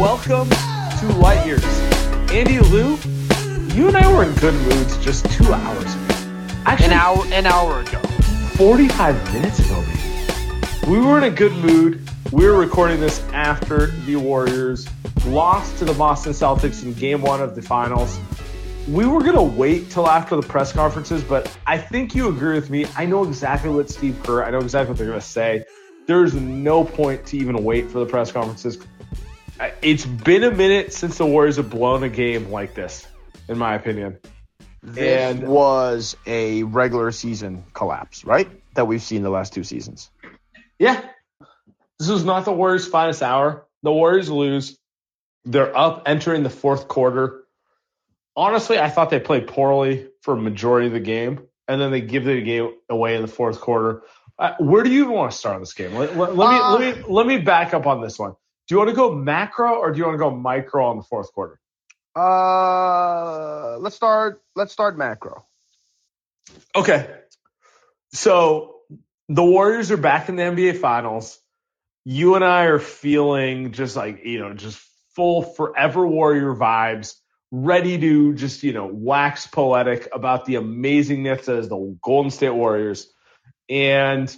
Welcome to Light Years. Andy Liu, you and I were in good moods just two hours ago. Actually, an hour an hour ago. 45 minutes ago, maybe. We were in a good mood. We were recording this after the Warriors lost to the Boston Celtics in game one of the finals. We were going to wait till after the press conferences, but I think you agree with me. I know exactly what Steve Kerr, I know exactly what they're going to say. There's no point to even wait for the press conferences. It's been a minute since the Warriors have blown a game like this, in my opinion. This And- was a regular season collapse, right? That we've seen the last two seasons. Yeah. This was not the Warriors' finest hour. The Warriors lose. They're up entering the fourth quarter. Honestly, I thought they played poorly for a majority of the game, and then they give the game away in the fourth quarter. Uh, where do you even want to start on this game? Let, let- let me Uh, let me let me back up on this one. Do you want to go macro or do you want to go micro on the fourth quarter? Uh, let's start. Let's start macro. Okay. So the Warriors are back in the NBA Finals. You and I are feeling just like, you know, just full forever Warrior vibes, ready to just, you know, wax poetic about the amazingness that is the Golden State Warriors. And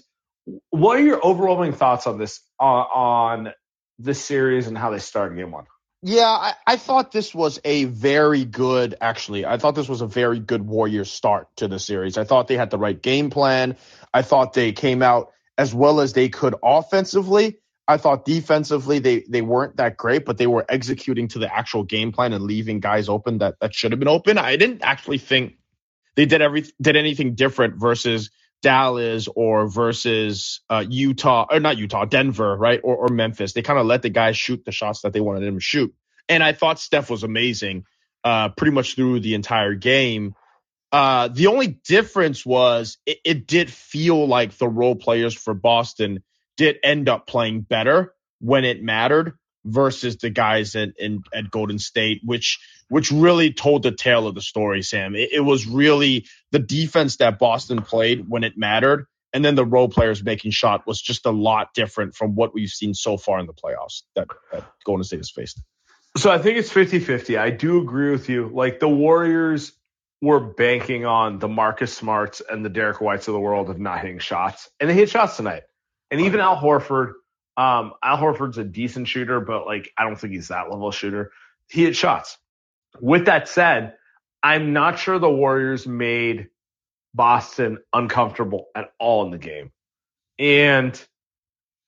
what are your overwhelming thoughts on this, on, on this series and how they started game one? Yeah, I, I thought this was a very good, actually, I thought this was a very good Warriors start to the series. I thought they had the right game plan. I thought they came out as well as they could offensively. I thought defensively they, they weren't that great, but they were executing to the actual game plan and leaving guys open that, that should have been open. I didn't actually think they did every did anything different versus Dallas or versus uh, Utah or not Utah, Denver, right? Or, or Memphis. They kind of let the guys shoot the shots that they wanted them to shoot. And I thought Steph was amazing uh, pretty much through the entire game. Uh, the only difference was it, it did feel like the role players for Boston did end up playing better when it mattered versus the guys at, in, at Golden State, which which really told the tale of the story, Sam. It, it was really the defense that Boston played when it mattered, and then the role players making shot was just a lot different from what we've seen so far in the playoffs that, that Golden State has faced. So I think it's 50 50. I do agree with you. Like the Warriors were banking on the Marcus Smarts and the Derek Whites of the world of not hitting shots, and they hit shots tonight. And even Al Horford, um, Al Horford's a decent shooter, but like I don't think he's that level shooter. He hit shots. With that said, I'm not sure the Warriors made Boston uncomfortable at all in the game. And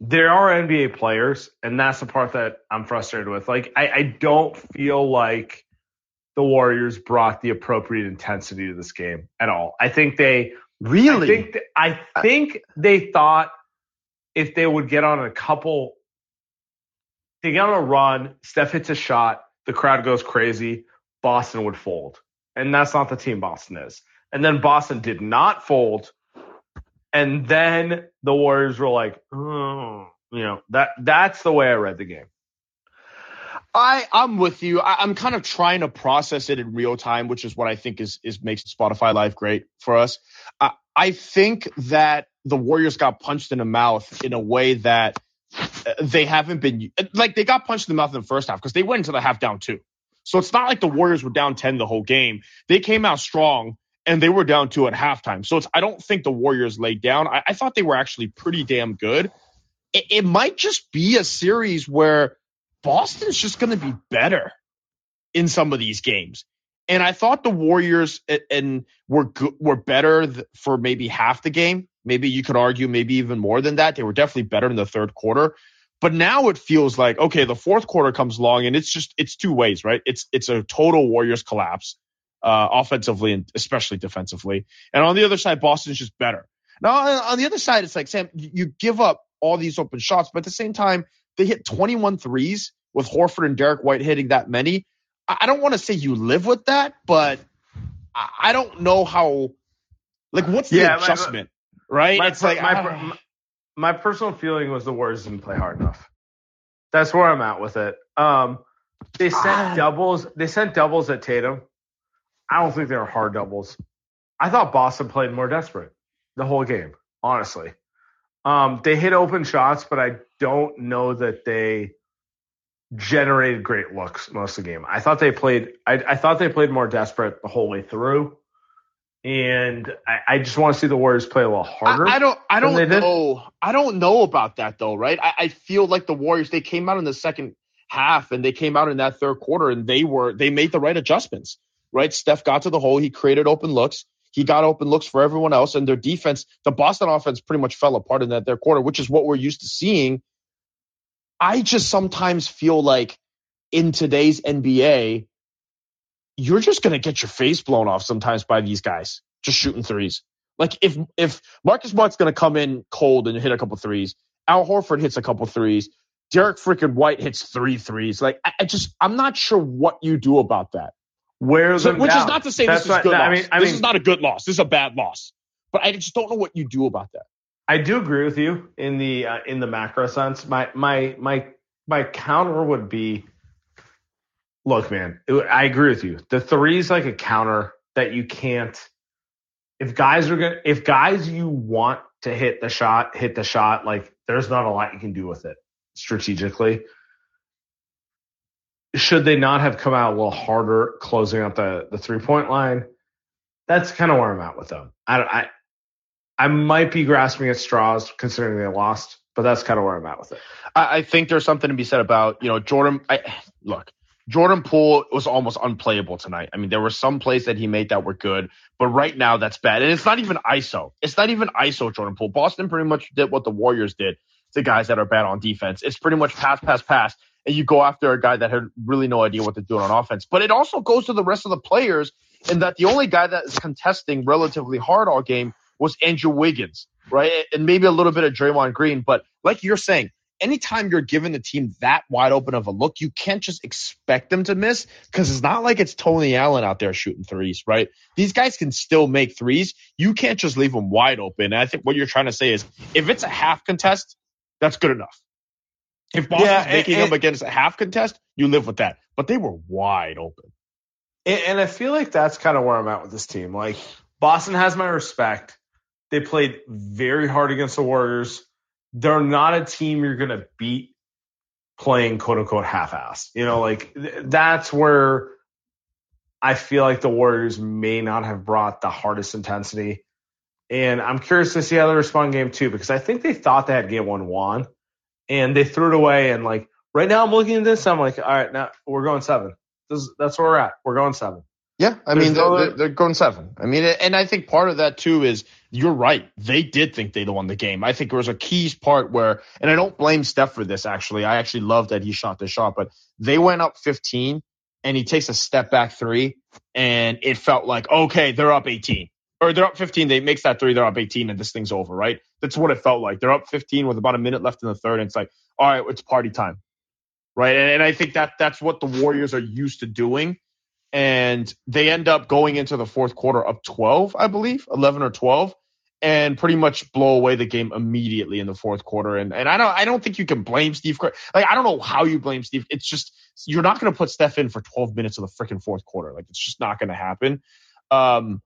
there are NBA players, and that's the part that I'm frustrated with. Like, I, I don't feel like the Warriors brought the appropriate intensity to this game at all. I think they Really? I think th- I think they thought if they would get on a couple, they get on a run, Steph hits a shot, the crowd goes crazy, Boston would fold, and that's not the team Boston is. And then Boston did not fold, and then the Warriors were like, oh, you know that that's the way I read the game. I I'm with you. I, am kind of trying to process it in real time, which is what I think is is makes Spotify Live great for us. I, I think that the Warriors got punched in the mouth in a way that uh, they haven't been like they got punched in the mouth in the first half because they went into the half down two. So it's not like the Warriors were down 10 the whole game. They came out strong and they were down two at halftime. So it's I don't think the Warriors laid down. I, I thought they were actually pretty damn good. It, it might just be a series where Boston's just going to be better in some of these games. And I thought the Warriors and were good, were better for maybe half the game. Maybe you could argue maybe even more than that. They were definitely better in the third quarter. But now it feels like okay, the fourth quarter comes along and it's just it's two ways, right? It's it's a total Warriors collapse, uh, offensively and especially defensively. And on the other side, Boston's just better. Now on the other side, it's like Sam, you give up all these open shots, but at the same time, they hit 21 threes with Horford and Derek White hitting that many. I don't want to say you live with that, but I don't know how. Like, what's the yeah, adjustment, my, right? My, it's like my, my, personal feeling was the Warriors didn't play hard enough. That's where I'm at with it. Um, they sent ah. doubles. They sent doubles at Tatum. I don't think they were hard doubles. I thought Boston played more desperate the whole game. Honestly, um, they hit open shots, but I don't know that they generated great looks most of the game. I thought they played. I, I thought they played more desperate the whole way through, and I, I just want to see the Warriors play a little harder. I, I don't. I don't know. I don't know about that though, right? I, I feel like the Warriors. They came out in the second half, and they came out in that third quarter, and they were they made the right adjustments. Right? Steph got to the hole. He created open looks. He got open looks for everyone else, and their defense, the Boston offense, pretty much fell apart in that third quarter, which is what we're used to seeing I just sometimes feel like in today's NBA, you're just going to get your face blown off sometimes by these guys just shooting threes. Like if if Marcus Smart's going to come in cold and hit a couple threes, Al Horford hits a couple threes, Derek freaking White hits three threes. Like I, I just I'm not sure what you do about that. Where so, which down. is not to say That's this is good loss. I mean, I this mean, is not a good loss. This is a bad loss. But I just don't know what you do about that. I do agree with you in the uh, in the macro sense. My my my my counter would be, look, man, I agree with you. The three is like a counter that you can't. If guys are gonna, if guys you want to hit the shot, hit the shot. Like there's not a lot you can do with it strategically. Should they not have come out a little harder closing up the the three point line? That's kind of where I'm at with them. I, I I might be grasping at straws considering they lost, but that's kind of where I'm at with it. I, I think there's something to be said about you know Jordan. I, look, Jordan Poole was almost unplayable tonight. I mean, there were some plays that he made that were good, but right now that's bad. And it's not even ISO. It's not even ISO Jordan Poole. Boston pretty much did what the Warriors did to guys that are bad on defense. It's pretty much pass, pass, pass. And you go after a guy that had really no idea what to do on offense. But it also goes to the rest of the players in that the only guy that is contesting relatively hard all game was Andrew Wiggins, right? And maybe a little bit of Draymond Green. But like you're saying, anytime you're giving the team that wide open of a look, you can't just expect them to miss because it's not like it's Tony Allen out there shooting threes, right? These guys can still make threes. You can't just leave them wide open. And I think what you're trying to say is if it's a half contest, that's good enough. If Boston's yeah, making them against a half contest, you live with that. But they were wide open. And, and I feel like that's kind of where I'm at with this team. Like Boston has my respect. They played very hard against the Warriors. They're not a team you're going to beat playing quote unquote half assed. You know, like that's where I feel like the Warriors may not have brought the hardest intensity. And I'm curious to see how they respond game two because I think they thought they had game one won and they threw it away. And like right now, I'm looking at this. I'm like, all right, now we're going seven. This, that's where we're at. We're going seven. Yeah, I There's mean no they're, they're, going seven. I mean, and I think part of that too is you're right. They did think they won the game. I think there was a keys part where, and I don't blame Steph for this. Actually, I actually love that he shot the shot, but they went up 15, and he takes a step back three, and it felt like okay, they're up 18 or they're up 15. They makes that three, they're up 18, and this thing's over. Right? That's what it felt like. They're up 15 with about a minute left in the third, and it's like, all right, it's party time. Right, and, and I think that that's what the Warriors are used to doing and they end up going into the fourth quarter up 12, I believe, 11 or 12, and pretty much blow away the game immediately in the fourth quarter. And and I don't I don't think you can blame Steve. Like I don't know how you blame Steve. It's just you're not going to put Steph in for 12 minutes of the freaking fourth quarter. Like it's just not going to happen. Um,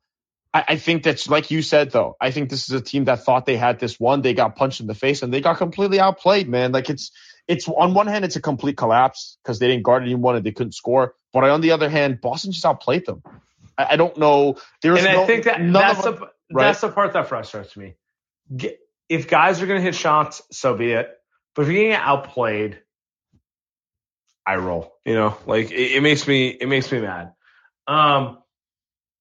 I, I think that's like you said though. I think this is a team that thought they had this one. They got punched in the face and they got completely outplayed, man. Like it's it's on one hand it's a complete collapse because they didn't guard anyone and they couldn't score. But on the other hand, Boston just outplayed them. I, I don't know. There's and no, I think that that's the right? that's the part that frustrates me. If guys are going to hit shots, so be it. But if you're getting outplayed, I roll. You know, like it, it makes me it makes me mad. Um,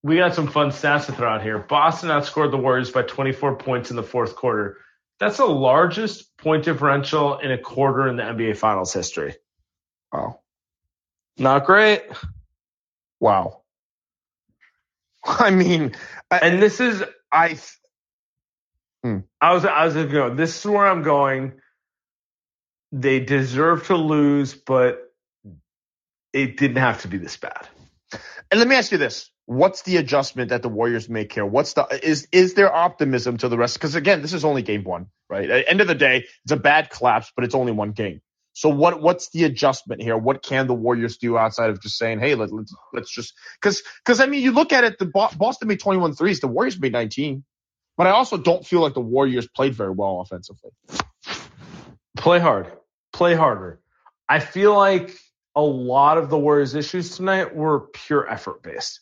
we got some fun stats to throw out here. Boston outscored the Warriors by 24 points in the fourth quarter. That's the largest point differential in a quarter in the NBA Finals history. Wow. Not great. Wow. I mean, and this is I. Hmm. I was I was going. This is where I'm going. They deserve to lose, but it didn't have to be this bad. And let me ask you this: What's the adjustment that the Warriors make here? What's the is is there optimism to the rest? Because again, this is only game one, right? At the end of the day, it's a bad collapse, but it's only one game. So what what's the adjustment here? What can the Warriors do outside of just saying, hey, let, let's let's just because because I mean, you look at it, the Boston made 21 threes, the Warriors made 19, but I also don't feel like the Warriors played very well offensively. Play hard, play harder. I feel like a lot of the Warriors' issues tonight were pure effort based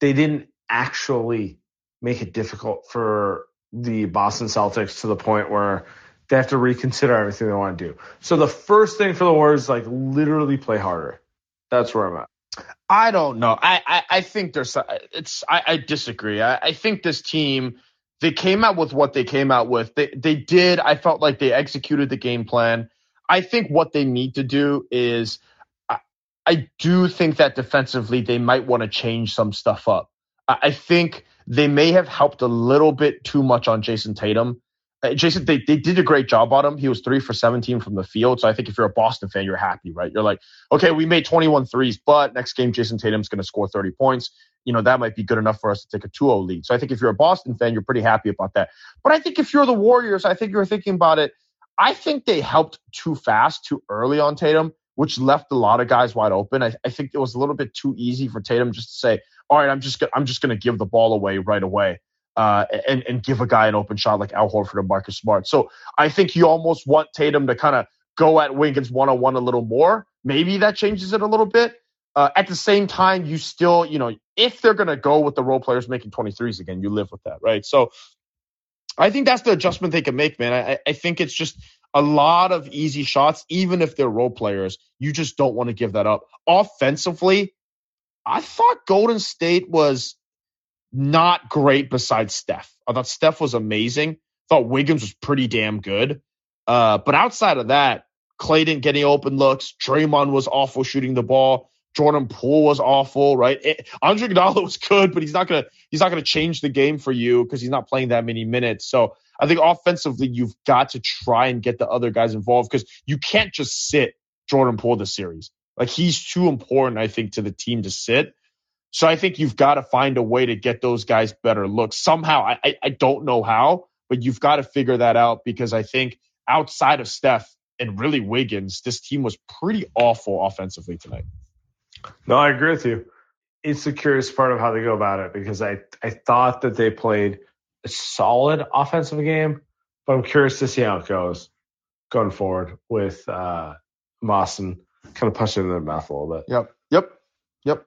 they didn't actually make it difficult for the Boston Celtics to the point where they have to reconsider everything they want to do. So the first thing for the Warriors is like literally play harder. That's where I'm at. I don't know. I I, I think there's uh, it's I, I disagree. I, I think this team they came out with what they came out with. They they did. I felt like they executed the game plan. I think what they need to do is I do think that defensively they might want to change some stuff up. I think they may have helped a little bit too much on Jayson Tatum. Uh, Jayson, they, they did a great job on him. He was three for 17 from the field. So I think if you're a Boston fan, you're happy, right? You're like, okay, we made 21 threes, but next game, Jayson Tatum's going to score 30 points. You know, that might be good enough for us to take a 2 0 lead. So I think if you're a Boston fan, you're pretty happy about that. But I think if you're the Warriors, I think you're thinking about it. I think they helped too fast, too early on Tatum which left a lot of guys wide open. I, I, think it was a little bit too easy for Tatum just to say, "All right, I'm just I'm just going to give the ball away right away." Uh, and, and give a guy an open shot like Al Horford and Marcus Smart. So I think you almost want Tatum to kind of go at Wiggins one on one a little more. Maybe that changes it a little bit. Uh, at the same time, you still, you know, if they're going to go with the role players making 23s again, you live with that, right? So I think that's the adjustment they can make, man. I, I think it's just a lot of easy shots, even if they're role players. You just don't want to give that up. Offensively, I thought Golden State was not great besides Steph. I thought Steph was amazing. Thought Wiggins was pretty damn good. Uh, but outside of that, Clay didn't get any open looks. Draymond was awful shooting the ball. Jordan Poole was awful, right? It, Andre Iguodala was good, but he's not gonna he's not gonna change the game for you because he's not playing that many minutes. So I think offensively, you've got to try and get the other guys involved because you can't just sit Jordan Poole this series. Like he's too important, I think, to the team to sit. So I think you've got to find a way to get those guys better looks somehow. I, I don't know how, but you've got to figure that out because I think outside of Steph and really Wiggins, this team was pretty awful offensively tonight. No, I agree with you. It's the curious part of how they go about it because I, I thought that they played a solid offensive game, but I'm curious to see how it goes going forward with uh, Boston kind of punching in their mouth a little bit. Yep. Yep. Yep.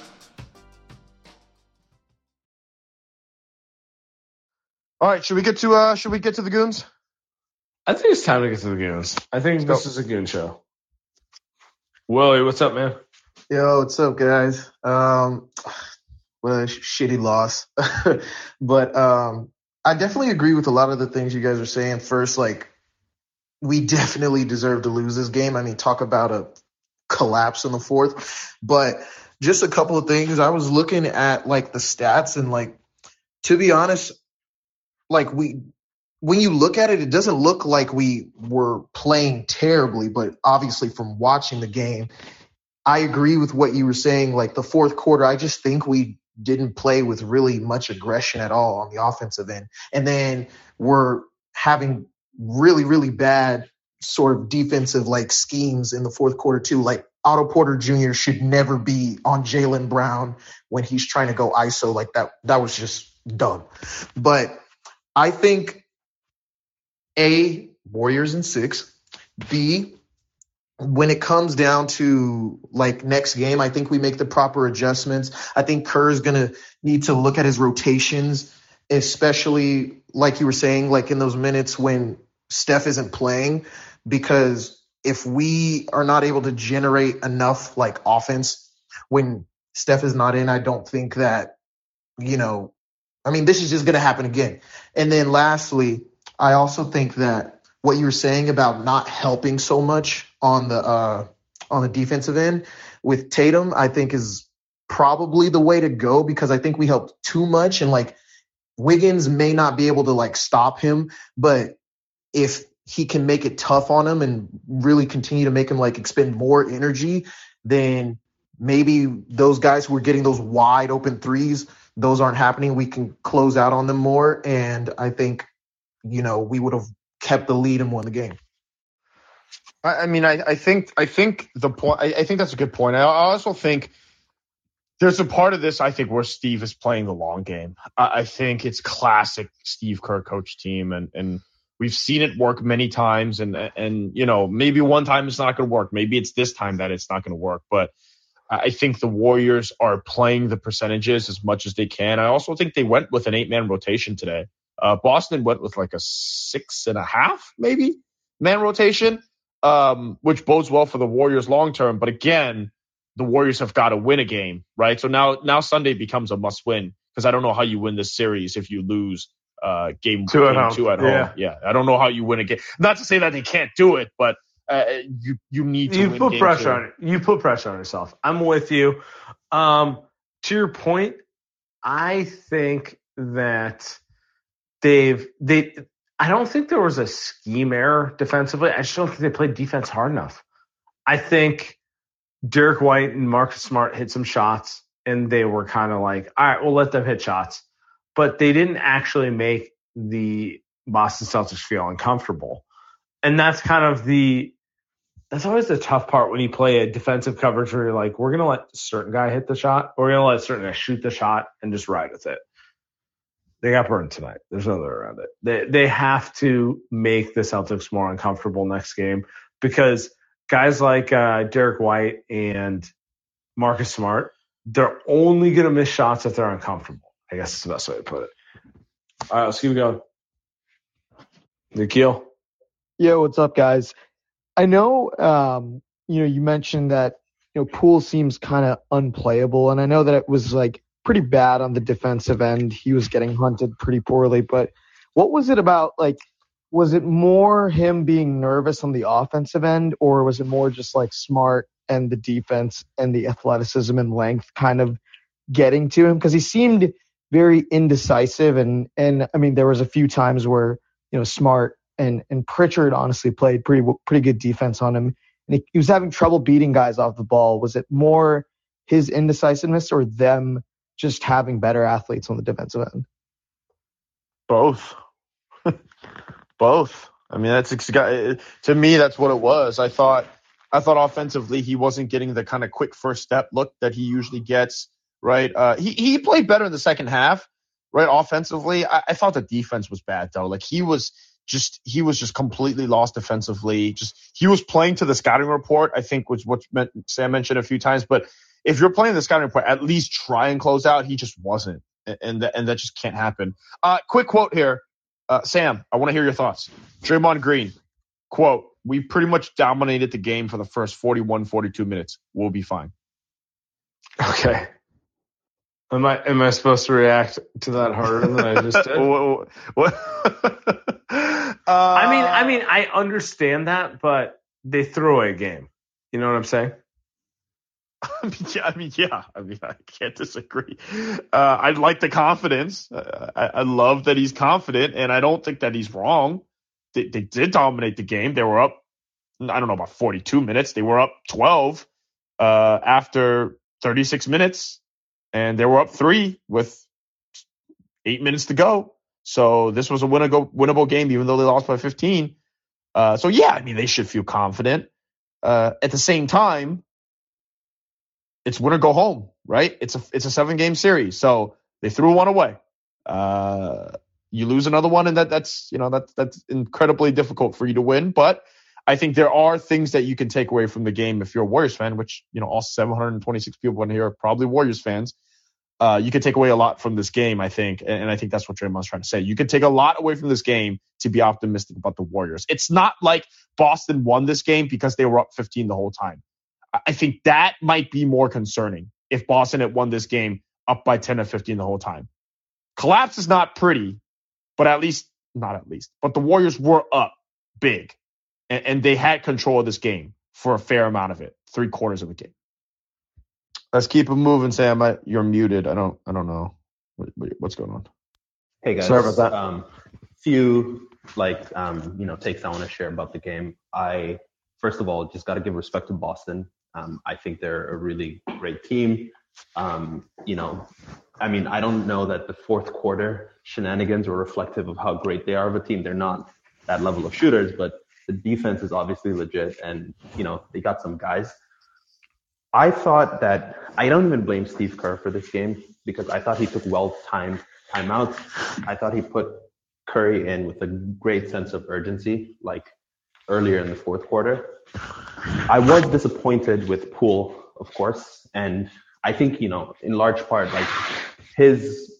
All right, should we get to uh should we get to the goons? I think it's time to get to the goons. I think Let's this is a goon show. Willie, what's up, man? Yo, what's up, guys? Um, what a sh- shitty loss, but um, I definitely agree with a lot of the things you guys are saying. First, like we definitely deserve to lose this game. I mean, talk about a collapse in the fourth, but just a couple of things. I was looking at like the stats and like to be honest, like we when you look at it, it doesn't look like we were playing terribly, but obviously from watching the game, I agree with what you were saying. Like the fourth quarter, I just think we didn't play with really much aggression at all on the offensive end. And then we're having really, really bad sort of defensive like schemes in the fourth quarter too. Like Otto Porter Jr. should never be on Jaylen Brown when he's trying to go ISO like that. That was just dumb. But I think A, Warriors in six. B, when it comes down to like next game, I think we make the proper adjustments. I think Kerr is going to need to look at his rotations, especially like you were saying, like in those minutes when Steph isn't playing, because if we are not able to generate enough like offense when Steph is not in, I don't think that, you know, I mean, this is just going to happen again. And then lastly, I also think that what you were saying about not helping so much on the uh, on the defensive end with Tatum, I think is probably the way to go because I think we helped too much and like Wiggins may not be able to like stop him, but if he can make it tough on him and really continue to make him like expend more energy, then maybe those guys who are getting those wide open threes, those aren't happening. We can close out on them more. And I think, you know, we would have kept the lead and won the game. I, I mean, I, I think I think the point. I, I think that's a good point. I also think there's a part of this I think where Steve is playing the long game. I, think it's classic Steve Kerr coach team, and and we've seen it work many times. And and you know maybe one time it's not going to work. Maybe it's this time that it's not going to work. But I think the Warriors are playing the percentages as much as they can. I also think they went with an eight man rotation today. Uh, Boston went with like a six and a half, maybe man rotation, um, which bodes well for the Warriors long term. But again, the Warriors have got to win a game, right? So now, now Sunday becomes a must win because I don't know how you win this series if you lose uh, game Two at game home. two at Yeah. home. Yeah, I don't know how you win a game. Not to say that they can't do it, but uh, you you need to You put pressure two. on it. You put pressure on yourself. I'm with you. Um, to your point, I think that they've they. I don't think there was a scheme error defensively. I just don't think they played defense hard enough. I think Derek White and Marcus Smart hit some shots, and they were kind of like, all right, we'll let them hit shots, but they didn't actually make the Boston Celtics feel uncomfortable, and that's kind of the that's always the tough part when you play a defensive coverage where you're like, we're gonna let a certain guy hit the shot, or we're gonna let a certain guy shoot the shot and just ride with it. They got burned tonight. There's no way around it. They they have to make the Celtics more uncomfortable next game because guys like uh, Derek White and Marcus Smart, they're only to miss shots if they're uncomfortable. I guess is the best way to put it. All right, let's keep going. Nikhil. Yeah, what's up, guys? I know, um, you know, you mentioned that you know Poole seems kind of unplayable, and I know that it was like pretty bad on the defensive end. He was getting hunted pretty poorly, but what was it about? Like, was it more him being nervous on the offensive end, or was it more just like smart and the defense and the athleticism and length kind of getting to him? Because he seemed very indecisive, and and I mean, there was a few times where you know Smart and and Pritchard honestly played pretty pretty good defense on him, and he, he was having trouble beating guys off the ball. Was it more his indecisiveness or them just having better athletes on the defensive end? Both. Both. I mean, that's to me that's what it was. I thought I thought offensively he wasn't getting the kind of quick first step look that he usually gets. Right. Uh, he he played better in the second half. Right. Offensively, I, I thought the defense was bad though. Like he was just he was just completely lost defensively. Just he was playing to the scouting report. I think was what Sam mentioned a few times. But if you're playing the scouting report, at least try and close out. He just wasn't, and that, and that just can't happen. Uh, quick quote here, uh, Sam. I want to hear your thoughts. Draymond Green quote: "We pretty much dominated the game for the first 41, 42 minutes. We'll be fine." Okay. Am I am I supposed to react to that harder than I just did? what, what? Uh, I mean, I mean, I understand that, but they threw away a game. You know what I'm saying? I mean, yeah, I mean, yeah. I mean, I can't disagree. Uh, I like the confidence. Uh, I, I, love that he's confident, and I don't think that he's wrong. They, they, did dominate the game. They were up. I don't know about 42 minutes. They were up 12 uh, after 36 minutes, and they were up three with eight minutes to go. So this was a winnable, winnable game, even though they lost by 15. Uh, so yeah, I mean, they should feel confident. Uh, at the same time, it's win or go home, right? It's a it's a seven game series, so they threw one away. Uh, you lose another one, and that that's you know that's that's incredibly difficult for you to win. But I think there are things that you can take away from the game if you're a Warriors fan, which you know all 726 people in here are probably Warriors fans uh, you could take away a lot from this game, I think, and, I think that's what Draymond's trying to say. You could take a lot away from this game to be optimistic about the Warriors. It's not like Boston won this game because they were up 15 the whole time. I think that might be more concerning if Boston had won this game up by 10 or 15 the whole time. Collapse is not pretty, but at least, not at least, but the Warriors were up big and, and they had control of this game for a fair amount of it, three quarters of the game. Let's keep it moving, Sam. I, you're muted. I don't. I don't know what, what's going on. Hey guys. Sorry about that. Um, few like um, you know takes I want to share about the game. I first of all just got to give respect to Boston. Um, I think they're a really great team. Um, you know, I mean, I don't know that the fourth quarter shenanigans were reflective of how great they are of a team. They're not that level of shooters, but the defense is obviously legit, and you know they got some guys I thought that I don't even blame Steve Kerr for this game because I thought he took well timed timeouts. I thought he put Curry in with a great sense of urgency, like earlier in the fourth quarter. I was disappointed with Poole, of course, and I think you know, in large part, like his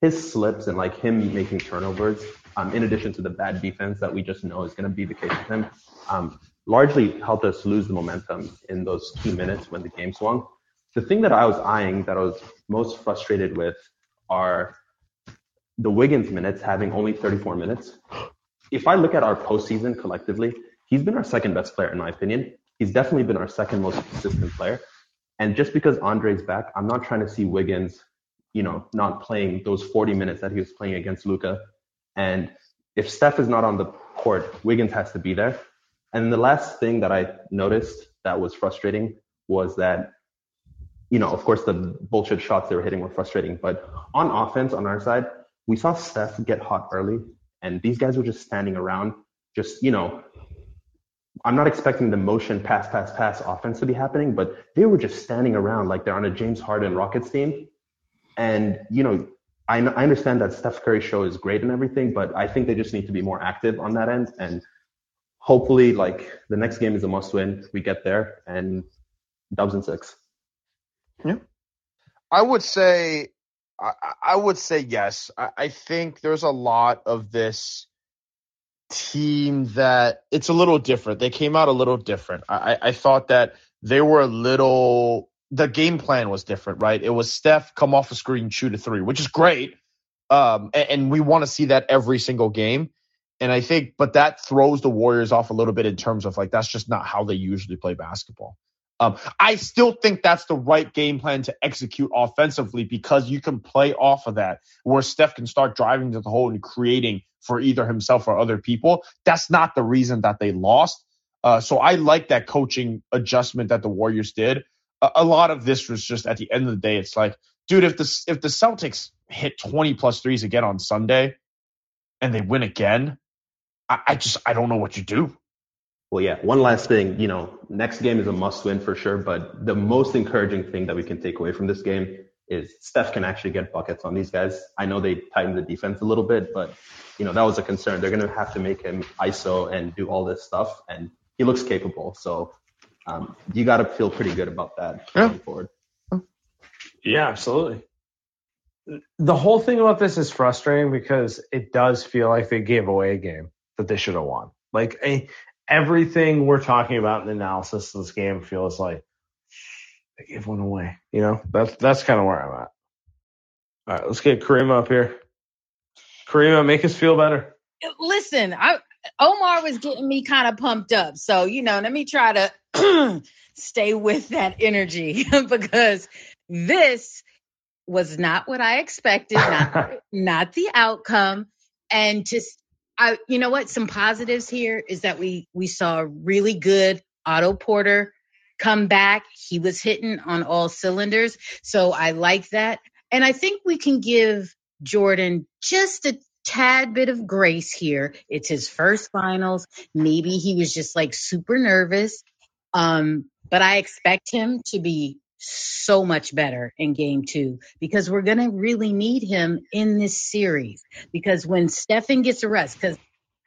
his slips and like him making turnovers, um, in addition to the bad defense that we just know is going to be the case with him, um, largely helped us lose the momentum in those key minutes when the game swung. The thing that I was eyeing that I was most frustrated with are the Wiggins minutes having only 34 minutes. If I look at our postseason collectively, he's been our second best player in my opinion. He's definitely been our second most consistent player. And just because Andre's back, I'm not trying to see Wiggins, you know, not playing those 40 minutes that he was playing against Luka. And if Steph is not on the court, Wiggins has to be there. And the last thing that I noticed that was frustrating was that, you know, of course, the bullshit shots they were hitting were frustrating, but on offense, on our side, we saw Steph get hot early, and these guys were just standing around, just, you know, I'm not expecting the motion pass, pass, pass offense to be happening, but they were just standing around like they're on a James Harden Rockets team. And, you know, I, I understand that Steph Curry show is great and everything, but I think they just need to be more active on that end. And hopefully, like the next game is a must win. We get there and dubs and six. Yeah. I would say, I, I would say yes. I, I think there's a lot of this team that it's a little different. They came out a little different. I, I thought that they were a little the game plan was different, right? It was Steph come off the screen, shoot a three, which is great. Um, and, and we want to see that every single game. And I think, but that throws the Warriors off a little bit in terms of like that's just not how they usually play basketball. Um, I still think that's the right game plan to execute offensively because you can play off of that where Steph can start driving to the hole and creating for either himself or other people. That's not the reason that they lost. Uh, so I like that coaching adjustment that the Warriors did. A, a, lot of this was just at the end of the day, it's like, dude, if the if the Celtics hit 20 plus threes again on Sunday and they win again, I, I just I don't know what you do. Well, yeah. One last thing, you know, next game is a must win for sure. But the most encouraging thing that we can take away from this game is Steph can actually get buckets on these guys. I know they tightened the defense a little bit, but you know that was a concern. They're going to have to make him ISO and do all this stuff, and he looks capable. So um, you got to feel pretty good about that yeah. going forward. Yeah, absolutely. The whole thing about this is frustrating because it does feel like they gave away a game that they should have won. Like a, everything we're talking about in the analysis of this game feels like they gave one away. You know, that's that's kind of where I'm at. All right, let's get Karima up here. Karima, make us feel better. Listen, I Omar was getting me kind of pumped up. So, you know, let me try to stay with that energy because this was not what I expected, not, not the outcome. And just, I, you know what? Some positives here is that we, we saw a really good Otto Porter come back. He was hitting on all cylinders. So I like that. And I think we can give Jordan just a tad bit of grace here. It's his first finals. Maybe he was just like super nervous. Um, but I expect him to be so much better in game two because we're going to really need him in this series. Because when Stefan gets a rest, because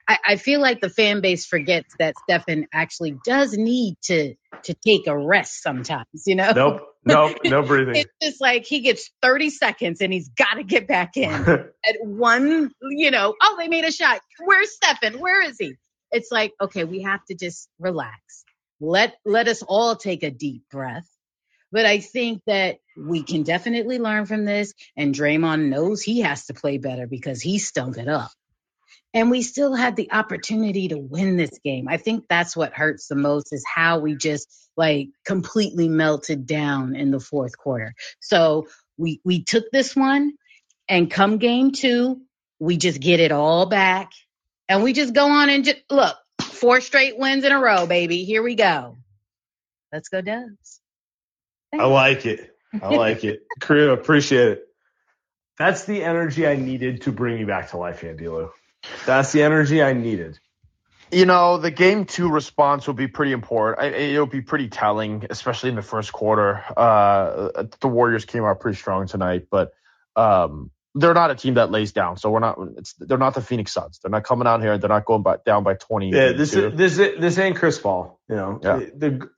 I, I, feel like the fan base forgets that Stefan actually does need to to take a rest sometimes, you know? Nope. Nope. No breathing. it's just like he gets 30 seconds and he's got to get back in at one, you know, oh, they made a shot. Where's Stefan? Where is he? It's like, okay, we have to just relax. Let let us all take a deep breath. But I think that we can definitely learn from this. And Draymond knows he has to play better because he stunk it up and we still had the opportunity to win this game. I think that's what hurts the most is how we just like completely melted down in the fourth quarter. So we we took this one and come game 2, we just get it all back and we just go on and just look, four straight wins in a row, baby. Here we go. Let's go Dubs. I like it. I like it. Crew, appreciate it. That's the energy I needed to bring you back to life, Andy Liu. That's the energy I needed. You know, the game two response will be pretty important. It'll be pretty telling, especially in the first quarter. Uh, the Warriors came out pretty strong tonight, but um, they're not a team that lays down. So we're not. they're not the Phoenix Suns. They're not coming out here. They're not going by, down by twenty. Yeah, this is, this is, this ain't Chris Paul. You know. Yeah. The, the,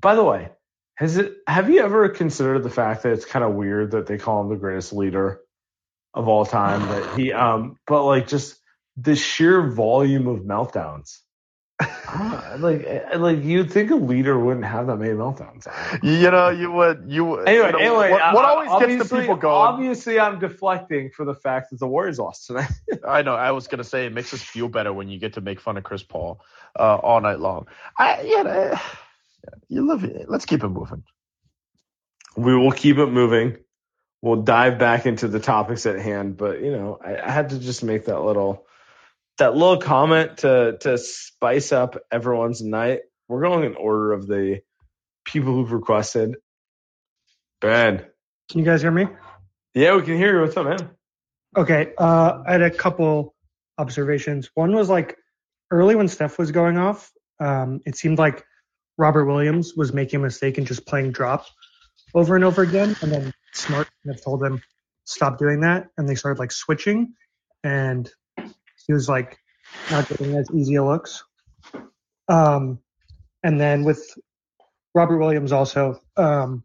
by the way, has it? Have you ever considered the fact that it's kind of weird that they call him the greatest leader of all time? that he um, but like just the sheer volume of meltdowns. like, eh, like you'd think a leader wouldn't have that many meltdowns. You know, you would. You would. Anyway, you know, anyway, what, what always gets the people going? Obviously, I'm deflecting for the fact that the Warriors lost tonight. I know. I was gonna say it makes us feel better when you get to make fun of Chris Paul uh, all night long. I, yeah, uh, you love it. Let's keep it moving. We will keep it moving. We'll dive back into the topics at hand, but you know, I, I had to just make that little that little comment to to spice up everyone's night. We're going in order of the people who've requested. Ben, can you guys hear me? Yeah, we can hear you. What's up, man? Okay, uh, I had a couple observations. One was like early when Steph was going off, um, it seemed like Robert Williams was making a mistake and just playing drop over and over again, and then Smart have told him stop doing that and they started like switching, and he was like not getting as easy a looks. Um, and then with Robert Williams also, um,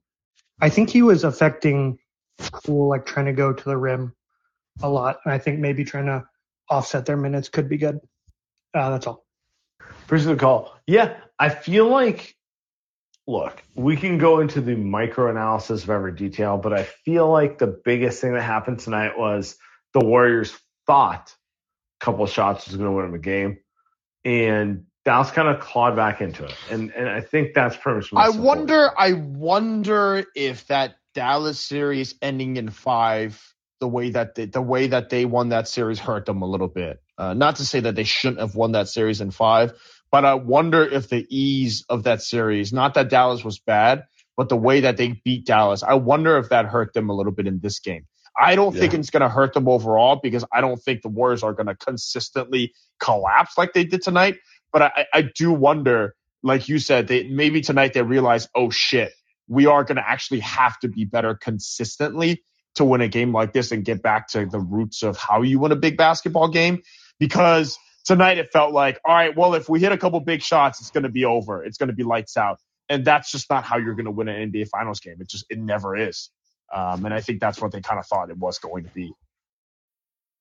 I think he was affecting Poole, like trying to go to the rim a lot. And I think maybe trying to offset their minutes could be good. Uh, that's all. Appreciate the call. Yeah, I feel like, look, we can go into the micro analysis of every detail, but I feel like the biggest thing that happened tonight was the Warriors thought a couple of shots was going to win them a game, and Dallas kind of clawed back into it, and and I think that's pretty much. I wonder. I wonder if that Dallas series ending in five, the way that they, the way that they won that series hurt them a little bit. Uh, not to say that they shouldn't have won that series in five, but I wonder if the ease of that series, not that Dallas was bad, but the way that they beat Dallas, I wonder if that hurt them a little bit in this game. I don't yeah. think it's going to hurt them overall because I don't think the Warriors are going to consistently collapse like they did tonight. But I, I do wonder, like you said, they maybe tonight they realize, oh shit, we are going to actually have to be better consistently to win a game like this and get back to the roots of how you win a big basketball game. Because tonight it felt like, all right, well, if we hit a couple big shots, it's going to be over. It's going to be lights out. And that's just not how you're going to win an NBA Finals game. It just, it never is. Um, and I think that's what they kind of thought it was going to be.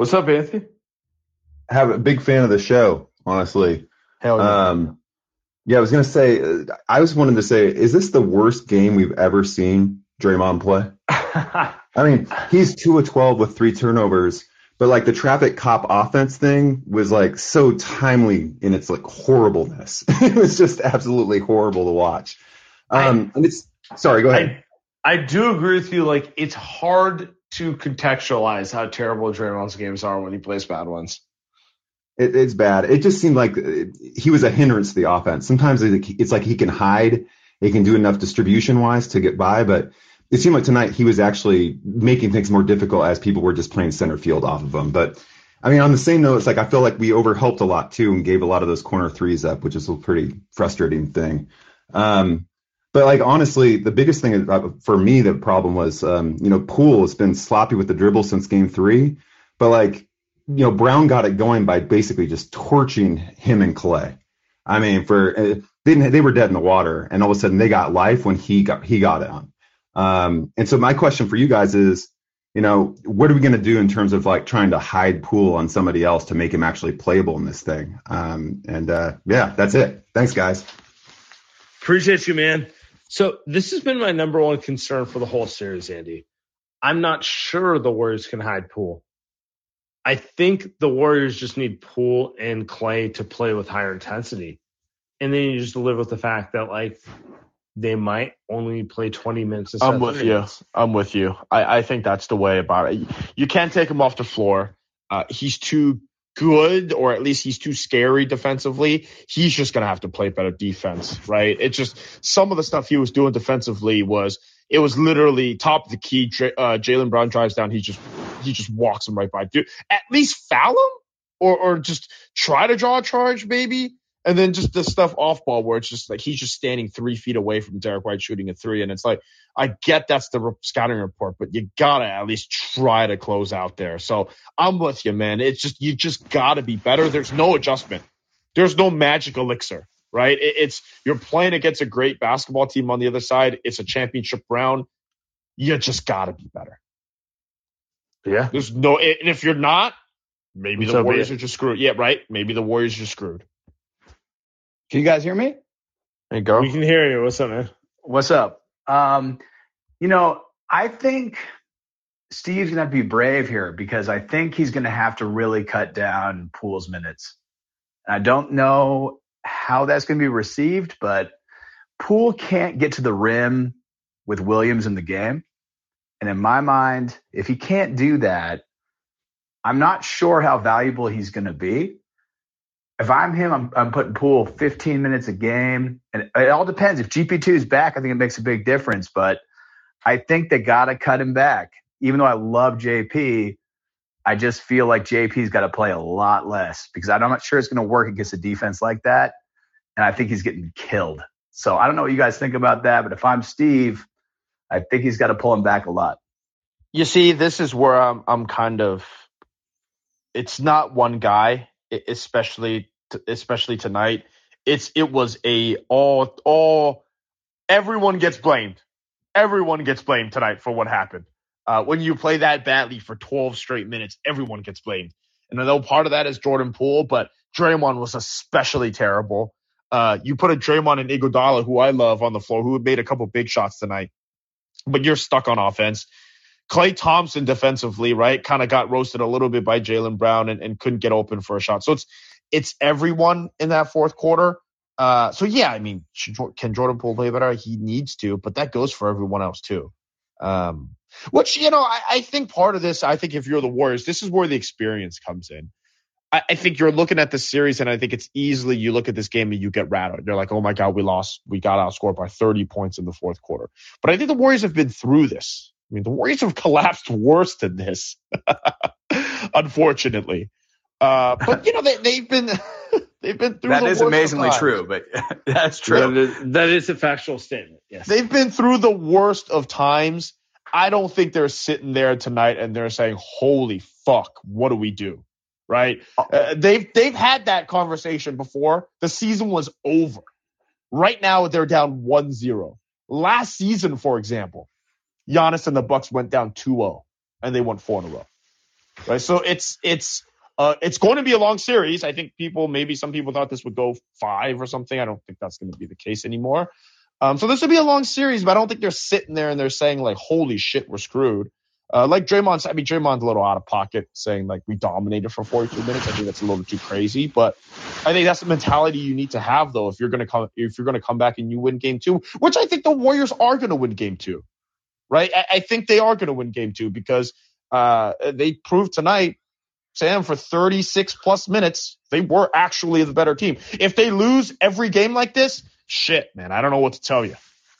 What's up, Anthony? Have a big fan of the show, honestly. Hell yeah. Um, yeah, I was gonna say, I was wanting to say, is this the worst game we've ever seen Draymond play? I mean, he's two of twelve with three turnovers, but like the traffic cop offense thing was like so timely in its like horribleness. it was just absolutely horrible to watch. Um, I, and it's sorry, go ahead. I, I do agree with you. Like it's hard to contextualize how terrible Draymond's games are when he plays bad ones. It, it's bad. It just seemed like he was a hindrance to the offense. Sometimes it's like he can hide, he can do enough distribution wise to get by, but it seemed like tonight he was actually making things more difficult as people were just playing center field off of him. But I mean, on the same note, it's like I feel like we overhelped a lot too and gave a lot of those corner threes up, which is a pretty frustrating thing. Um, but like honestly, the biggest thing for me, the problem was, um, you know, Poole has been sloppy with the dribble since game three, but like, you know, Brown got it going by basically just torching him and Klay. I mean, for uh, they they were dead in the water, and all of a sudden they got life when he got he got it on. Um, and so my question for you guys is, you know, what are we going to do in terms of like trying to hide Poole on somebody else to make him actually playable in this thing? Um, and uh, yeah, that's it. Thanks, guys. Appreciate you, man. So this has been my number one concern for the whole series, Andy. I'm not sure the Warriors can hide Poole. I think the Warriors just need Poole and Klay to play with higher intensity. And then you just live with the fact that like they might only play 20 minutes. I'm with you. I'm with you. I, I think that's the way about it. You can't take him off the floor. Uh, he's too good or at least he's too scary defensively, he's just going to have to play better defense, right? It's just some of the stuff he was doing defensively was it was literally top of the key. Uh, Jaylen Brown drives down, he just he just walks him right by. Dude, at least foul him or or just try to draw a charge, maybe. And then just the stuff off ball where it's just like he's just standing three feet away from Derrick White shooting a three. And it's like, I get that's the scouting report, but you gotta at least try to close out there. So I'm with you, man. It's just, you just gotta be better. There's no adjustment. There's no magic elixir, right? It's, you're playing against a great basketball team on the other side. It's a championship round. You just gotta be better. Yeah. There's no, and if you're not, maybe the Warriors are just screwed. Yeah, right. Maybe the Warriors are screwed. Can you guys hear me? Hey, go. We can hear you. What's up, man? What's up? Um, you know, I think Steve's gonna have to be brave here because I think he's gonna have to really cut down Poole's minutes. I don't know how that's gonna be received, but Poole can't get to the rim with Williams in the game. And in my mind, if he can't do that, I'm not sure how valuable he's going to be. If I'm him, I'm, I'm putting Poole 15 minutes a game. And it all depends. If GP2 is back, I think it makes a big difference. But I think they got to cut him back. Even though I love JP, I just feel like JP's got to play a lot less because I'm not sure it's going to work against a defense like that. And I think he's getting killed. So I don't know what you guys think about that. But if I'm Steve, I think he's got to pull him back a lot. You see, this is where I'm, I'm kind of. It's not one guy, especially especially tonight. It's it was a all all everyone gets blamed. Everyone gets blamed tonight for what happened. Uh, when you play that badly for 12 straight minutes, everyone gets blamed. And I know part of that is Jordan Poole, but Draymond was especially terrible. Uh, you put a Draymond and Iguodala, who I love, on the floor, who made a couple big shots tonight, but you're stuck on offense. Klay Thompson defensively, right, kind of got roasted a little bit by Jaylen Brown and, and couldn't get open for a shot. So it's it's everyone in that fourth quarter. Uh, so yeah, I mean, can Jordan Poole play better? He needs to, but that goes for everyone else too. Um, which you know, I, I, think part of this, I think if you're the Warriors, this is where the experience comes in. I, I, think you're looking at the series, and I think it's easily you look at this game and you get rattled. You're like, oh my god, we lost, we got outscored by 30 points in the fourth quarter. But I think the Warriors have been through this. I mean, the Warriors have collapsed worse than this, unfortunately. Uh, but you know they, they've been they've been through. That is amazingly true, but that's true. That is, that is a factual statement. Yes, they've been through the worst of times. I don't think they're sitting there tonight and they're saying, "Holy fuck, what do we do?" Right? Uh, uh they've they've had that conversation before. The season was over. Right now they're down 1-0. Last season, for example, Giannis and the Bucks went down 2-0 and they won four in a row. Right? So it's it's uh, it's going to be a long series. I think people, maybe some people thought this would go five or something. I don't think that's going to be the case anymore. Um, so this will be a long series, but I don't think they're sitting there and they're saying like, "Holy shit, we're screwed." Uh, like Draymond, I mean, Draymond's a little out of pocket saying like we dominated for 42 minutes. I think that's a little too crazy, but I think that's the mentality you need to have though if you're gonna come if you're gonna come back and you win game two, which I think the Warriors are gonna win game two, right? I, I think they are gonna win game two because uh, they proved tonight Sam, for 36 plus minutes, they were actually the better team. If they lose every game like this, shit, man, I don't know what to tell you.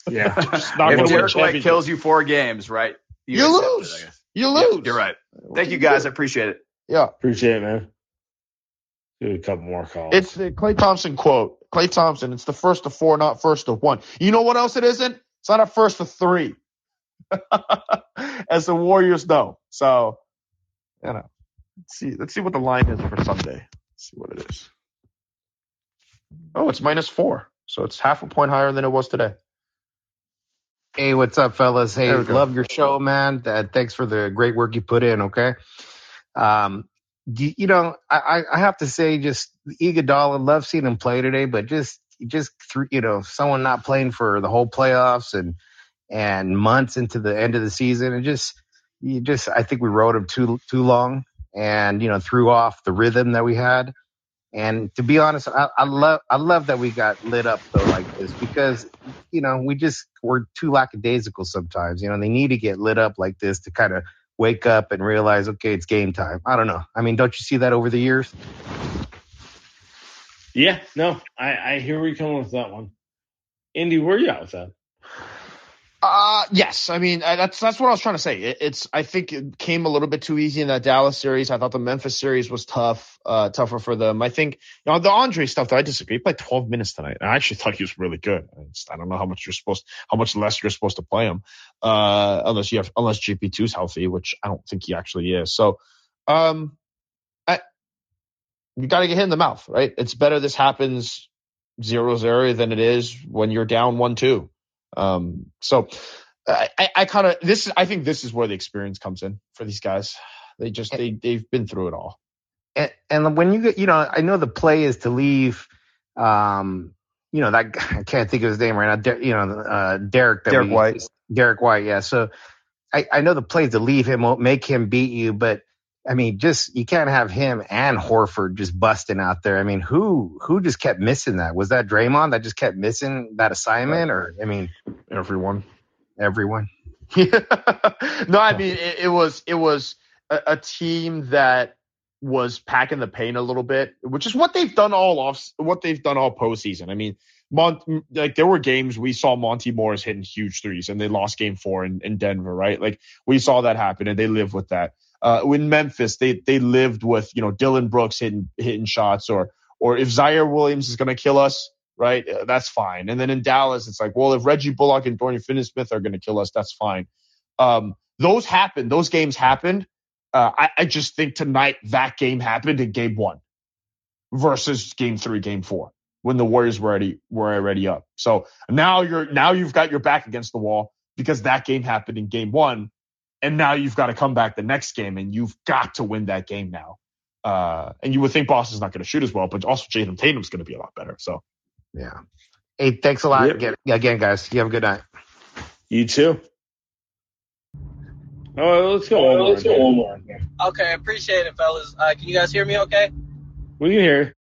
Yeah, if Derrick White kills you four games, right? You, you lose. It, you lose. Yeah, you're right. Thank you guys. I appreciate it. Yeah, appreciate it, man. Do a couple more calls. It's the Klay Thompson quote. Klay Thompson. It's the first of four, not first of one. You know what else it isn't? It's not a first of three, as the Warriors know. So, you know. Let's see. Let's see what the line is for Sunday. Let's see what it is. Oh, it's minus four. So it's half a point higher than it was today. Hey, what's up, fellas? Hey, love your show, man. Uh, thanks for the great work you put in. Okay. Um, you, you know, I, I have to say, just Iguodala, love seeing him play today, but just, just through, you know, someone not playing for the whole playoffs and, and months into the end of the season, and just, you just, I think we rode him too, too long and you know threw off the rhythm that we had. And to be honest, I, I love I love that we got lit up though like this because you know we just we're too lackadaisical sometimes. You know they need to get lit up like this to kind of wake up and realize okay it's game time. I don't know. I mean, don't you see that over the years? Yeah, no, I, I hear where you're coming with that one. Andy, where are you at with that? Uh yes. I mean that's that's what I was trying to say. It, it's I think it came a little bit too easy in that Dallas series. I thought the Memphis series was tough, uh, tougher for them. I think you know the Andre stuff. Though I disagree. He played 12 minutes tonight. I actually thought he was really good. I, just, I don't know how much you're supposed, how much less you're supposed to play him, uh, unless you have unless GP2 is healthy, which I don't think he actually is. So, um, I you got to get hit in the mouth, right? It's better this happens zero zero than it is when you're down one two. Um, so I, I kind of this I think this is where the experience comes in for these guys. They just they they've been through it all. And, and when you get you know I know the play is to leave. Um, you know that I can't think of his name right now. you know uh, Derrick Derrick we, White. Derrick White, yeah. So I, I know the play is to leave him, won't make him beat you, but I mean, just you can't have him and Horford just busting out there. I mean, who who just kept missing that? Was that Draymond that just kept missing that assignment, or I mean, everyone, everyone. no, I mean it, it was it was a, a, team that was packing the paint a little bit, which is what they've done all off, what they've done all postseason. I mean, Mont, like there were games we saw Monte Morris hitting huge threes, and they lost Game Four in, in Denver, right? Like we saw that happen, and they live with that. Uh, in Memphis, they they lived with you know Dillon Brooks hitting hitting shots, or or if Ziaire Williams is going to kill us, right? Uh, that's fine. And then in Dallas, it's like, well, if Reggie Bullock and Dorian Finney-Smith are going to kill us, that's fine. Um, those happened. Those games happened. Uh, I, I just think tonight that game happened in game one versus game three, game four, when the Warriors were already were already up. So now you're now you've got your back against the wall because that game happened in game one, and now you've got to come back the next game and you've got to win that game now. Uh, and you would think Boston's not going to shoot as well, but also Jayson Tatum's going to be a lot better. So yeah. Hey, thanks a lot yep. again, again, guys. You have a good night. You too. Oh, let's go. Oh, let's go one more. Okay, appreciate it, fellas. Uh, can you guys hear me? Okay. We can hear.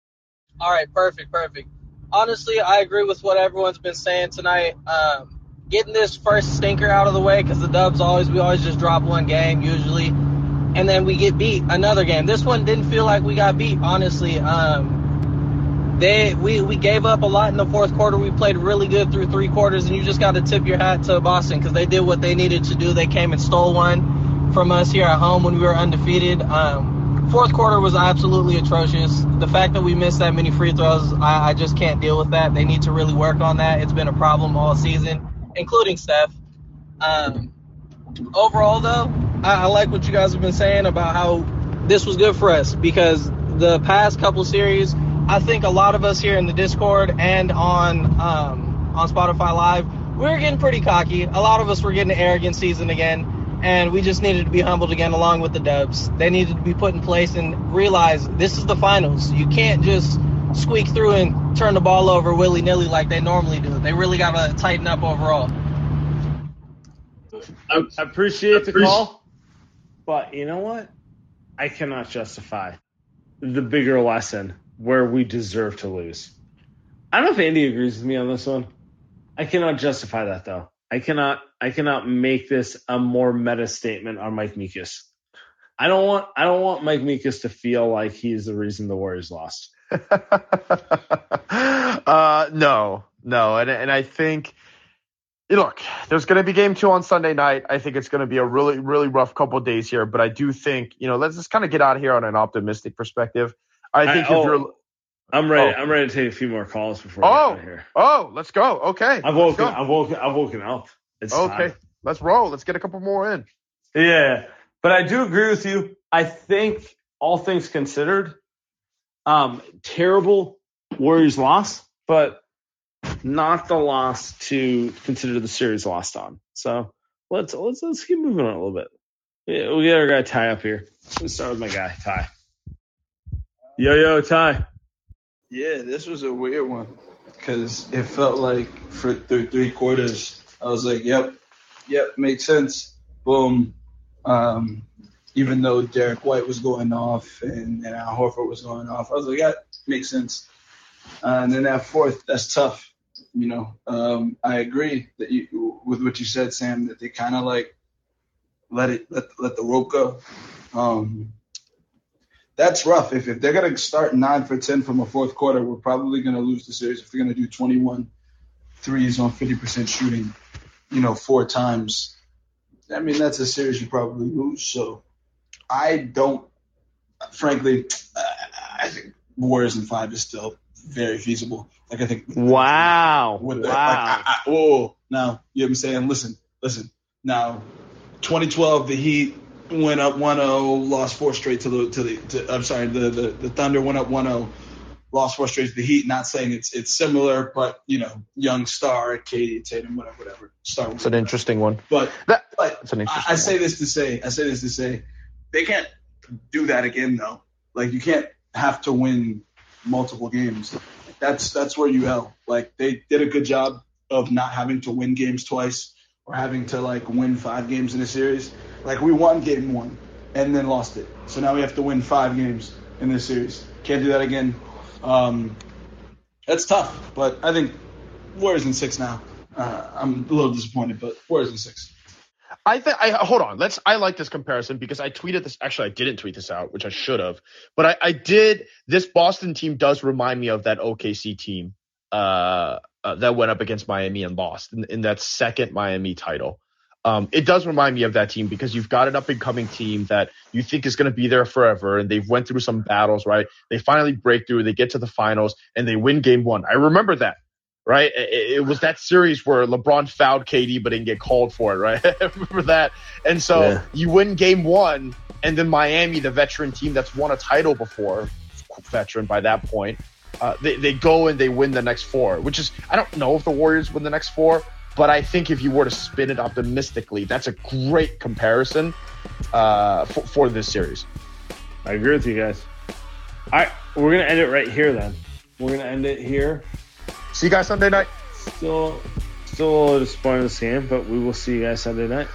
All right, perfect, perfect. Honestly, I agree with what everyone's been saying tonight. Um, getting this first stinker out of the way because the Dubs always we always just drop one game usually, and then we get beat another game. This one didn't feel like we got beat. Honestly, um, they we, we gave up a lot in the fourth quarter. We played really good through three quarters, and you just got to tip your hat to Boston because they did what they needed to do. They came and stole one from us here at home when we were undefeated. Um, fourth quarter was absolutely atrocious. The fact that we missed that many free throws, I, I just can't deal with that. They need to really work on that. It's been a problem all season, including Steph. Um, overall, though, I, I like what you guys have been saying about how this was good for us because the past couple series – I think a lot of us here in the Discord and on um, on Spotify Live, we are getting pretty cocky. A lot of us were getting arrogant season again, and we just needed to be humbled again along with the Dubs. They needed to be put in place and realize this is the finals. You can't just squeak through and turn the ball over willy nilly like they normally do. They really got to tighten up overall. I appreciate the call, but you know what? I cannot justify the bigger lesson where we deserve to lose. I don't know if Andy agrees with me on this one. I cannot justify that though. I cannot I cannot make this a more meta statement on Mike Mikas. I don't want I don't want Mike Mikas to feel like he's the reason the Warriors lost. uh, no, no, and and I think look, there's going to be game two on Sunday night. I think it's going to be a really really rough couple days here, but I do think you know let's just kind of get out of here on an optimistic perspective. I think I, oh, if you're. I'm ready. Oh. I'm ready to take a few more calls before oh, we get out of here. Oh, let's go. Okay. I've woken. I've woken. I've woken up. It's okay. Time. Let's roll. Let's get a couple more in. Yeah, but I do agree with you. I think all things considered, um, terrible Warriors loss, but not the loss to consider the series lost on. So let's let's let's keep moving on a little bit. Yeah, we got our guy Ty up here. Let's start with my guy Ty. Yo, yo, Ty. Yeah, this was a weird one because it felt like for th- three quarters, I was like, yep, yep, makes sense. Boom. Um, even though Derrick White was going off and, and Al Horford was going off, I was like, yeah, makes sense. Uh, and then that fourth, that's tough. You know, um, I agree that you with what you said, Sam, that they kind of like let it let let the rope go. Um, that's rough. If, if they're to start nine for 10 from a fourth quarter, we're probably to lose the series. If they're to do 21 threes on 50% shooting, you know, four times, I mean, that's a series you probably lose. So I don't, frankly, I think Warriors in five is still very feasible. Like, I think. Wow. wow. like, I, I, whoa. Oh, now, you know what I'm saying? Listen, listen. Now, 2012, the Heat went up 1-0, lost four straight to the to the. To, I'm sorry, the, the the Thunder went up 1-0, lost four straight to the Heat. Not saying it's it's similar, but you know, young star, KD Tatum, whatever, whatever. Star. It's an interesting one. But that, but it's an interesting I, I say this to say, I say this to say, they can't do that again though. Like you can't have to win multiple games. That's that's where you L. Like they did a good job of not having to win games twice or having to like win five games in a series. Like we won game one and then lost it. So now we have to win five games in this series. Can't do that again. Um, that's tough, but I think Warriors in six now. Uh, I'm a little disappointed, but Warriors in six. I think I hold on. Let's. I like this comparison because I tweeted this. Actually, I didn't tweet this out, which I should have. But I, I did. This Boston team does remind me of that OKC team uh, uh, that went up against Miami and lost in, in that second Miami title. Um, it does remind me of that team because you've got an up and coming team that you think is going to be there forever, and they've went through some battles. Right? They finally break through. They get to the finals and they win game one. I remember that right? It, it, was that series where LeBron fouled KD but didn't get called for it, right? remember that? And so yeah. you win game one, and then Miami, the veteran team that's won a title before, veteran by that point, uh, they, they go and they win the next four, which is, I don't know if the Warriors win the next four, but I think if you were to spin it optimistically, that's a great comparison uh, for, for this series. I agree with you guys. All right, we're going to end it right here then. We're going to end it here. See you guys Sunday night. Still, still disappointed in this game, but we will see you guys Sunday night.